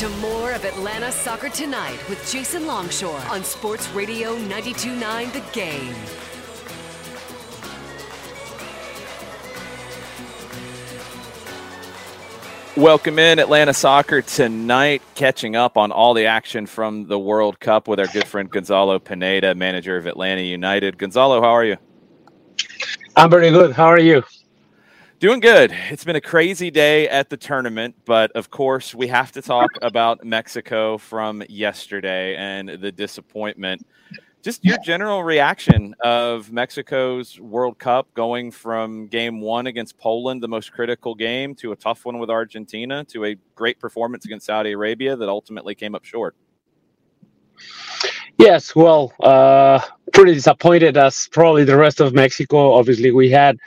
Back to more of Atlanta Soccer Tonight with Jason Longshore on Sports Radio 92.9 The Game. Welcome in Atlanta Soccer tonight, catching up on all the action from the World Cup with our good friend Gonzalo Pineda, manager of Atlanta United. Gonzalo, how are you? I'm very good. How are you? Doing good. It's been a crazy day at the tournament, but of course, we have to talk about Mexico from yesterday and the disappointment just your general reaction of Mexico's World Cup going from game one against Poland, the most critical game, to a tough one with Argentina, to a great performance against Saudi Arabia that ultimately came up short. Yes, well, uh, pretty disappointed as probably the rest of Mexico. Obviously, we had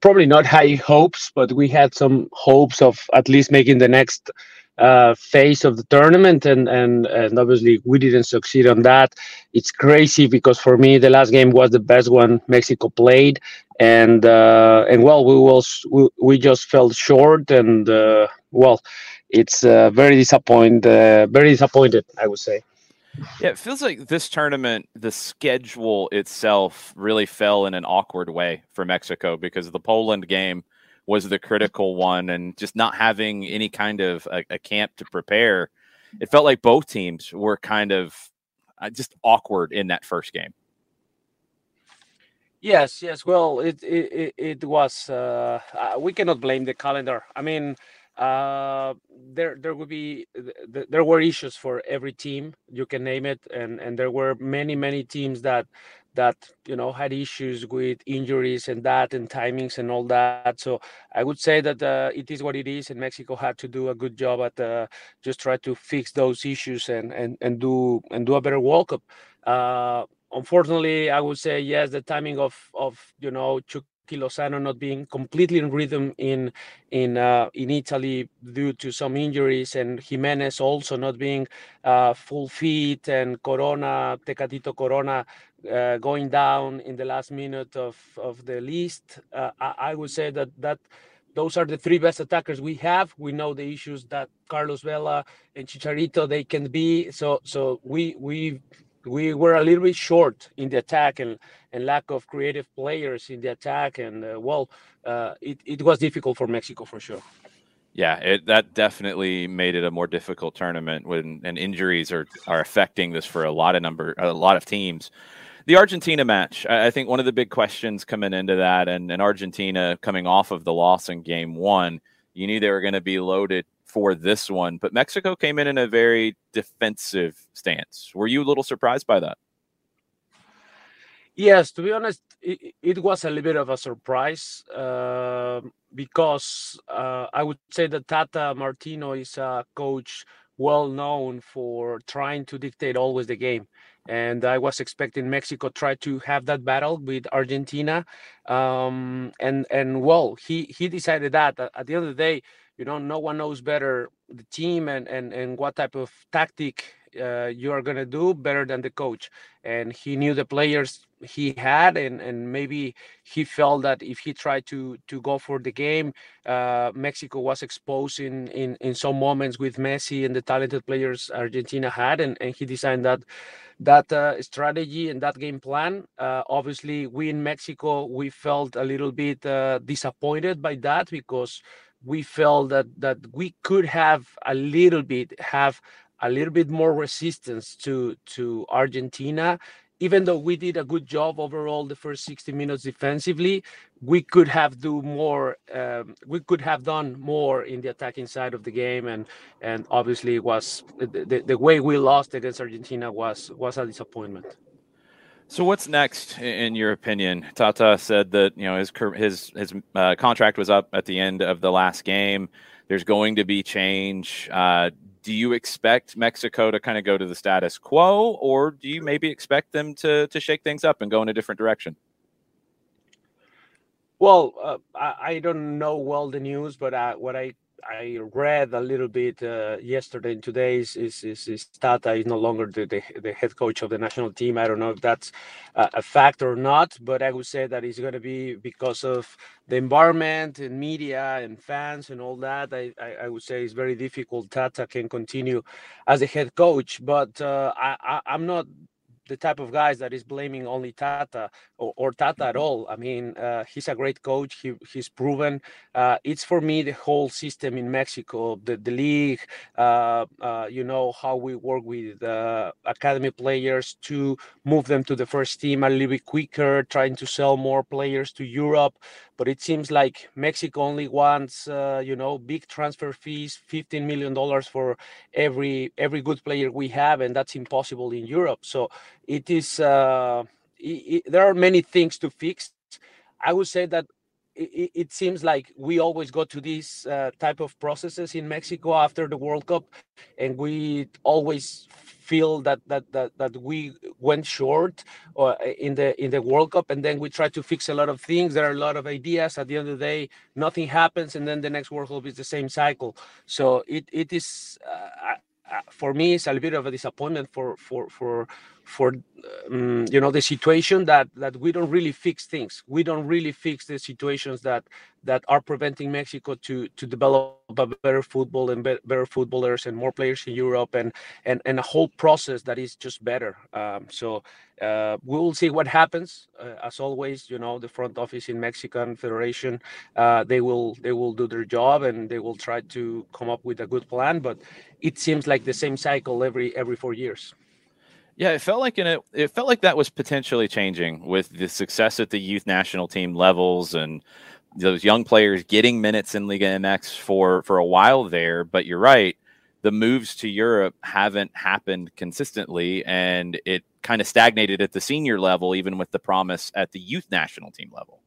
probably not high hopes, but we had some hopes of at least making the next uh, phase of the tournament, and, and and obviously we didn't succeed on that. It's crazy because for me the last game was the best one Mexico played, and uh, and well we was we, we just fell short, and uh, well it's uh, very disappointed, uh, very disappointed I would say. Yeah, it feels like this tournament, the schedule itself really fell in an awkward way for Mexico because the Poland game was the critical one, and just not having any kind of a, a camp to prepare, it felt like both teams were kind of uh, just awkward in that first game. Yes, yes. Well, it it it was. Uh, uh, we cannot blame the calendar. I mean, uh, there there would be there were issues for every team you can name it, and and there were many many teams that that you know had issues with injuries and that and timings and all that. So i would say that uh, it is what it is and mexico had to do a good job at uh, just try to fix those issues and and, and do and do a better world cup. Uh, unfortunately i would say yes the timing of of you know Lozano not being completely in rhythm in in uh, in Italy due to some injuries, and Jimenez also not being uh, full fit, and Corona, Tecatito Corona, uh, going down in the last minute of of the list. Uh, I, I, would say that that. Those are the three best attackers we have. We know the issues that Carlos Vela and Chicharito they can be. So, so we we we were a little bit short in the attack and, and lack of creative players in the attack. And uh, well, uh, it, it was difficult for Mexico for sure. Yeah, it, that definitely made it a more difficult tournament when and injuries are, are affecting this for a lot of number a lot of teams. The Argentina match, I think one of the big questions coming into that, and, and Argentina coming off of the loss in game one, you knew they were going to be loaded for this one, but Mexico came in in a very defensive stance. Were you a little surprised by that? Yes, to be honest, it, it was a little bit of a surprise uh, because uh, I would say that Tata Martino is a coach well known for trying to dictate always the game. And I was expecting Mexico try to have that battle with Argentina, um, and and well, he he decided that at the end of the day, you know no one knows better the team and and and what type of tactic uh, you are going to do better than the coach. And he knew the players he had and and maybe he felt that if he tried to to go for the game uh, mexico was exposed in, in in some moments with messi and the talented players argentina had. And, and he designed that that uh, strategy and that game plan. Uh, obviously we in mexico we felt a little bit uh, disappointed by that because we felt that that we could have a little bit have a little bit more resistance to to Argentina even though we did a good job overall the first 60 minutes defensively, we could have do more. Um, we could have done more in the attacking side of the game, and and obviously was the, the way we lost against Argentina was was a disappointment. So what's next, in your opinion? Tata said that you know his his his uh, contract was up at the end of the last game. There's going to be change. Uh, do you expect Mexico to kind of go to the status quo, or do you maybe expect them to to shake things up and go in a different direction? Well, uh, I, I, don't know well the news, but uh, what I I read a little bit uh, yesterday and today is, is, is, Tata is no longer the, the, the, head coach of the national team. I don't know if that's uh, a fact or not, but I would say that it's going to be because of the environment and media and fans and all that. I, I, I would say it's very difficult. Tata can continue as a head coach, but uh, I, I, I'm not the type of guys that is blaming only Tata or, or Tata at mm-hmm. all. I mean, uh, he's a great coach. He, he's proven. Uh, it's for me the whole system in Mexico, the, the league, uh, uh you know, how we work with uh, academy players to move them to the first team a little bit quicker, trying to sell more players to Europe but it seems like Mexico only wants, uh, you know, big transfer fees, fifteen million dollars for every every good player we have, and that's impossible in Europe. So it is. Uh, it, it, there are many things to fix. I would say that it, it, seems like we always go to these uh, type of processes in Mexico after the World Cup, and we always feel that that that, that we went short uh, in the in the World Cup, and then we try to fix a lot of things. There are a lot of ideas. At the end of the day, nothing happens, and then the next World Cup is the same cycle. So it it is. Uh, for me, it's a bit of a disappointment for for for for um, you know the situation that that we don't really fix things. We don't really fix the situations that that are preventing mexico to to develop a better football and be- better footballers and more players in europe and and and a whole process that is just better. Um, so uh, we will see what happens. Uh, as always you know the front office in mexican federation uh, they will they will do their job and they will try to come up with a good plan but it seems like the same cycle every every four years yeah, it felt like in it. It felt like that was potentially changing with the success at the youth national team levels and those young players getting minutes in Liga MX for for a while there. But you're right, the moves to Europe haven't happened consistently, and it kind of stagnated at the senior level, even with the promise at the youth national team level.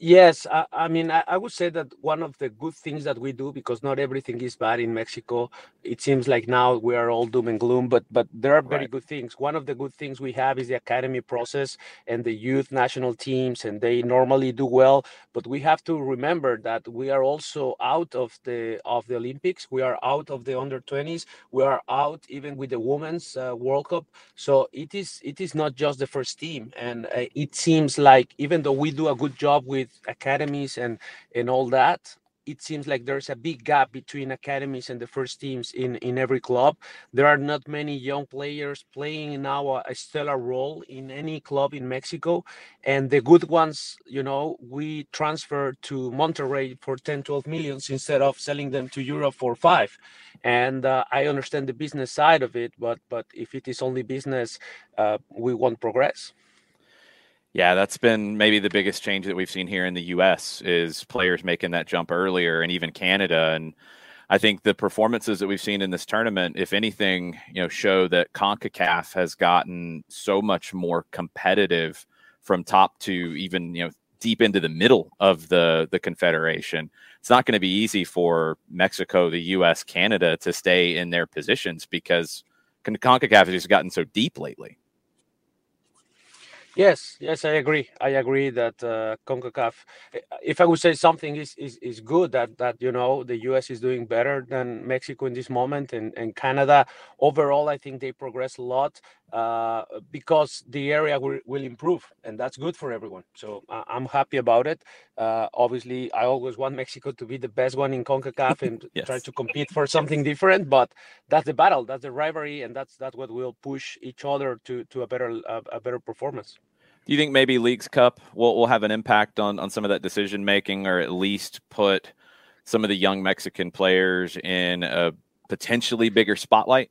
Yes, I, I mean, I, I, would say that one of the good things that we do, because not everything is bad in Mexico. It seems like now we are all doom and gloom, but but there are very right. good things. One of the good things we have is the academy process and the youth national teams, and they normally do well. But we have to remember that we are also out of the of the Olympics. We are out of the under twenties. We are out even with the women's uh, World Cup. So it is it is not just the first team, and uh, it seems like even though we do a good job with with academies and and all that it seems like there's a big gap between academies and the first teams in in every club. There are not many young players playing now a, stellar role in any club in mexico. And the good ones you know we transfer to monterrey for 10 12 millions instead of selling them to europe for five. And uh, i understand the business side of it but but if it is only business uh, we won't progress yeah, that's been maybe the biggest change that we've seen here in the U.S. is players making that jump earlier, and even Canada. And I think the performances that we've seen in this tournament, if anything, you know, show that Concacaf has gotten so much more competitive from top to even you know deep into the middle of the the confederation. It's not going to be easy for Mexico, the U.S., Canada to stay in their positions because Concacaf has just gotten so deep lately. Yes, yes, I agree. I agree that uh, CONCACAF, eh, if I would say something is, is, is good, that that you know the U.S. is doing better than Mexico in this moment, and, and Canada overall, I think they progress a lot uh, because the area will, will improve, and that's good for everyone. So uh, I'm happy about it. Uh, obviously, I always want Mexico to be the best one in CONCACAF and yes. try to compete for something different. But that's the battle, that's the rivalry, and that's that's what will push each other to to a better a, a better performance. Do you think maybe Leagues Cup will, will have an impact on, on some of that decision making, or at least put some of the young Mexican players in a potentially bigger spotlight?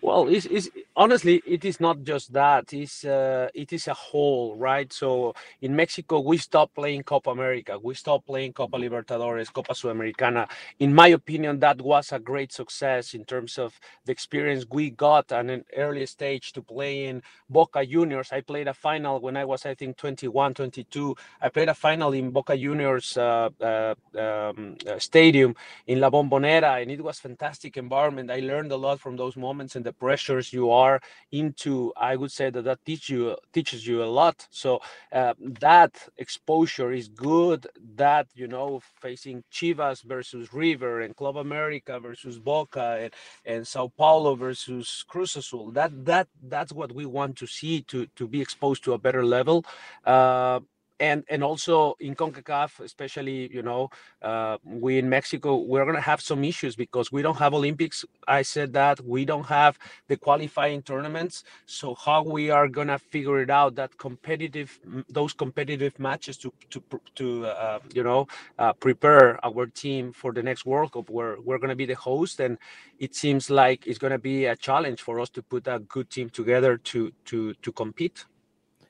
Well, it's, it's, honestly, it is not just that. It's uh, it is a whole, right? So in Mexico, we stopped playing Copa America. We stopped playing Copa Libertadores, Copa Sudamericana. In my opinion, that was a great success in terms of the experience we got at an early stage to play in Boca Juniors. I played a final when I was, I think, 21, 22. I played a final in Boca Juniors uh, uh, um, uh, stadium in La Bombonera, and it was fantastic environment. I learned a lot from those moments and the pressures you are into i would say that that teach you teaches you a lot. So uh, that exposure is good that you know facing chivas versus river and club america versus boca and, and sao paulo versus cruz azul that that that's what we want to see to to be exposed to a better level. Uh, and and also in CONCACAF, especially you know, uh, we in Mexico, we're gonna have some issues because we don't have Olympics. I said that we don't have the qualifying tournaments. So how we are gonna figure it out that competitive, those competitive matches to to to uh, you know uh, prepare our team for the next World Cup, where we're gonna be the host, and it seems like it's gonna be a challenge for us to put a good team together to to to compete.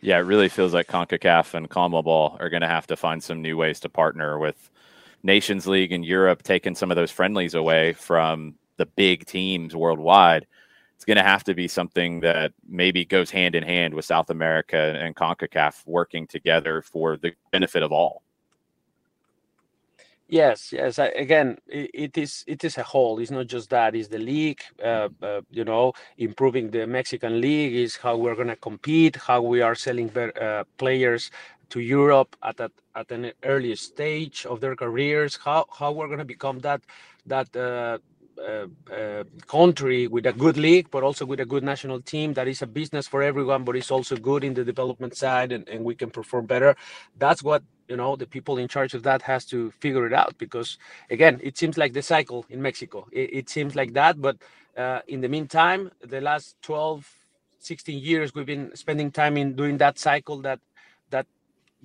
Yeah, it really feels like CONCACAF and CONMEBOL are going to have to find some new ways to partner with Nations League and Europe, taking some of those friendlies away from the big teams worldwide. It's going to have to be something that maybe goes hand in hand with South America and CONCACAF working together for the benefit of all. Yes, yes. I, again, it, it is it is a whole. It's not just that. It's the league. Uh, uh, you know, improving the Mexican league is how we're going to compete. How we are selling uh, players to Europe at a, at an early stage of their careers. How how we're going to become that that uh, country with a good league, but also with a good national team that is a business for everyone, but it's also good in the development side, and, and we can perform better. That's what you know the people in charge of that has to figure it out because again it seems like the cycle in mexico it, it seems like that but uh, in the meantime the last 12 16 years we've been spending time in doing that cycle that that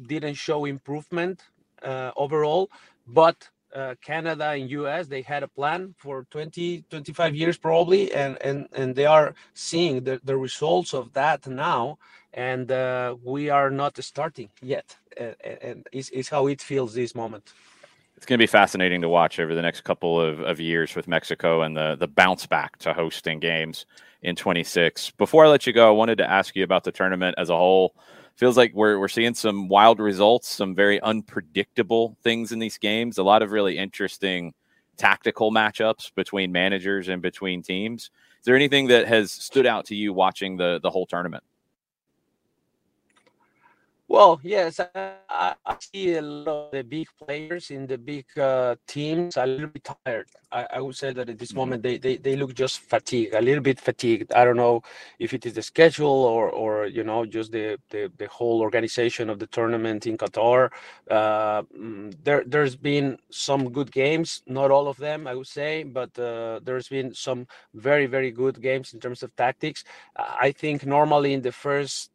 didn't show improvement uh, overall but uh, canada and us they had a plan for 20 25 years probably and and and they are seeing the, the results of that now and uh, we are not starting yet and, and is, is how it feels this moment. It's going to be fascinating to watch over the next couple of, of years with mexico and the, the bounce back to hosting games in 26 before i let you go i wanted to ask you about the tournament as a whole feels like we're, we're seeing some wild results some very unpredictable things in these games a lot of really interesting tactical matchups between managers and between teams. Is there anything that has stood out to you watching the the whole tournament well, yes, I, I, see a lot of the big players in the big uh, teams a little bit tired. I, I, would say that at this mm-hmm. moment they, they, they look just fatigued, a little bit fatigued. I don't know if it is the schedule or or you know just the the, the whole organization of the tournament in Qatar. Uh, mm, there there's been some good games, not all of them I would say, but uh, there's been some very very good games in terms of tactics. I think normally in the first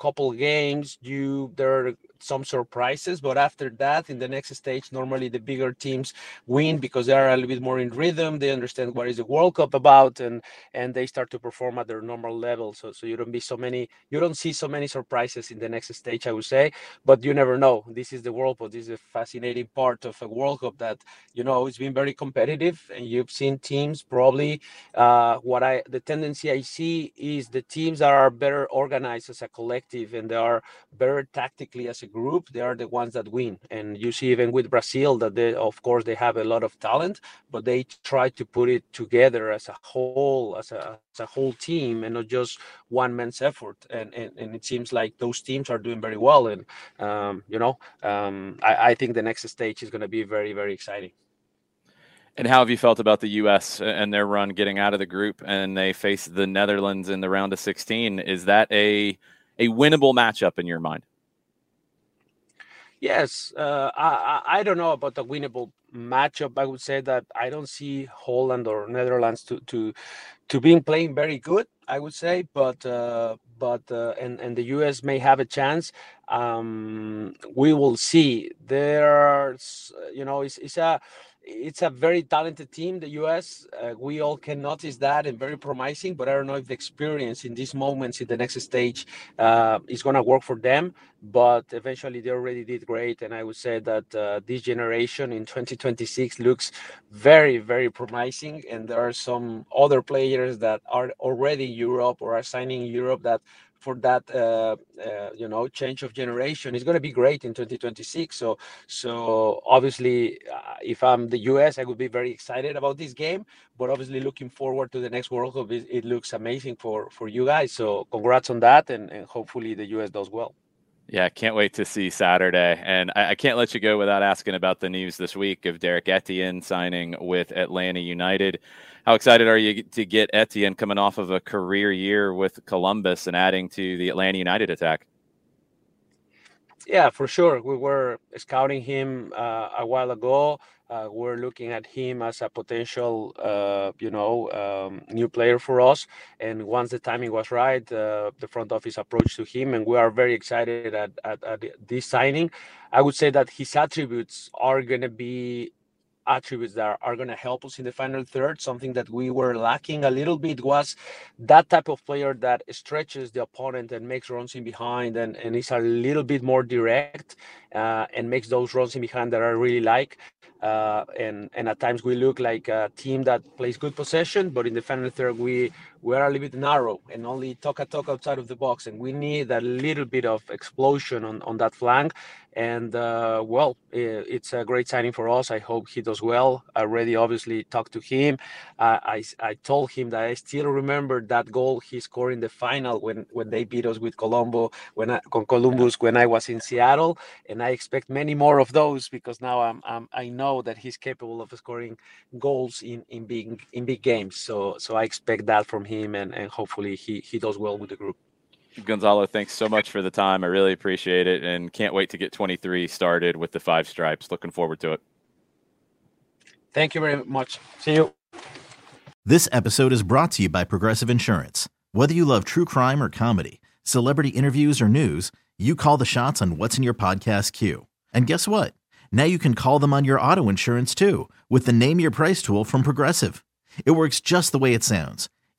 couple games you there some surprises, but after that, in the next stage, normally the bigger teams win because they are a little bit more in rhythm. They understand what is the World Cup about, and and they start to perform at their normal level. So so you don't be so many, you don't see so many surprises in the next stage, I would say. But you never know. This is the World Cup. This is a fascinating part of a World Cup that you know it's been very competitive, and you've seen teams probably. Uh, what I the tendency I see is the teams that are better organized as a collective and they are better tactically as a group, they are the ones that win. And you see even with Brazil that they, of course, they have a lot of talent, but they try to put it together as a whole, as a, as a whole team, and not just one man's effort. And, and and it seems like those teams are doing very well. And um, you know, um, I, I think the next stage is going to be very very exciting. And how have you felt about the U.S. and their run getting out of the group, and they face the Netherlands in the round of 16? Is that a a winnable matchup in your mind? Yes, uh, I, I don't know about the winnable matchup. I would say that I don't see Holland or Netherlands to to to being playing very good. I would say, but uh, but uh, and and the U.S. may have a chance. um, we will see. There's, you know, it's, it's a it's a very talented team, the US. Uh, we all can notice that and very promising, but I don't know if the experience in these moments in the next stage uh, is going to work for them. But eventually, they already did great. And I would say that uh, this generation in 2026 looks very, very promising. And there are some other players that are already in Europe or are signing in Europe that for that uh, uh, you know change of generation is going to be great in 2026 so so obviously uh, if i'm the us i would be very excited about this game but obviously looking forward to the next world cup it, it looks amazing for for you guys so congrats on that and, and hopefully the us does well yeah, can't wait to see Saturday. And I, I, can't let you go without asking about the news this week of Derrick Etienne signing with Atlanta United. How excited are you to get Etienne coming off of a career year with Columbus and adding to the Atlanta United attack? Yeah, for sure. We were scouting him uh, a while ago. Uh, we're looking at him as a potential, uh, you know, um, new player for us. And once the timing was right, uh, the front office approached to him, and we are very excited at, at, at this signing. I would say that his attributes are going to be attributes that are, going to help us in the final third. Something that we were lacking a little bit was that type of player that stretches the opponent and makes runs in behind and, and is a little bit more direct uh, and makes those runs in behind that I really like. Uh, and and at times we look like a team that plays good possession, but in the final third we we are a little bit narrow and only talk a talk outside of the box, and we need a little bit of explosion on on that flank. And uh, well, it's a great signing for us. I hope he does well. I already obviously talked to him. Uh, I I told him that I still remember that goal he scored in the final when when they beat us with Colombo when I, con Columbus when I was in Seattle, and I expect many more of those because now I'm, I'm I know that he's capable of scoring goals in in big in big games. So so I expect that from him, and and hopefully he he does well with the group. Gonzalo, thanks so much for the time. I really appreciate it, and can't wait to get 23 started with the five stripes. Looking forward to it. Thank you very much. See you. This episode is brought to you by Progressive Insurance. Whether you love true crime or comedy, celebrity interviews or news, you call the shots on what's in your podcast queue. And guess what? Now you can call them on your auto insurance too with the Name Your Price tool from Progressive. It works just the way it sounds.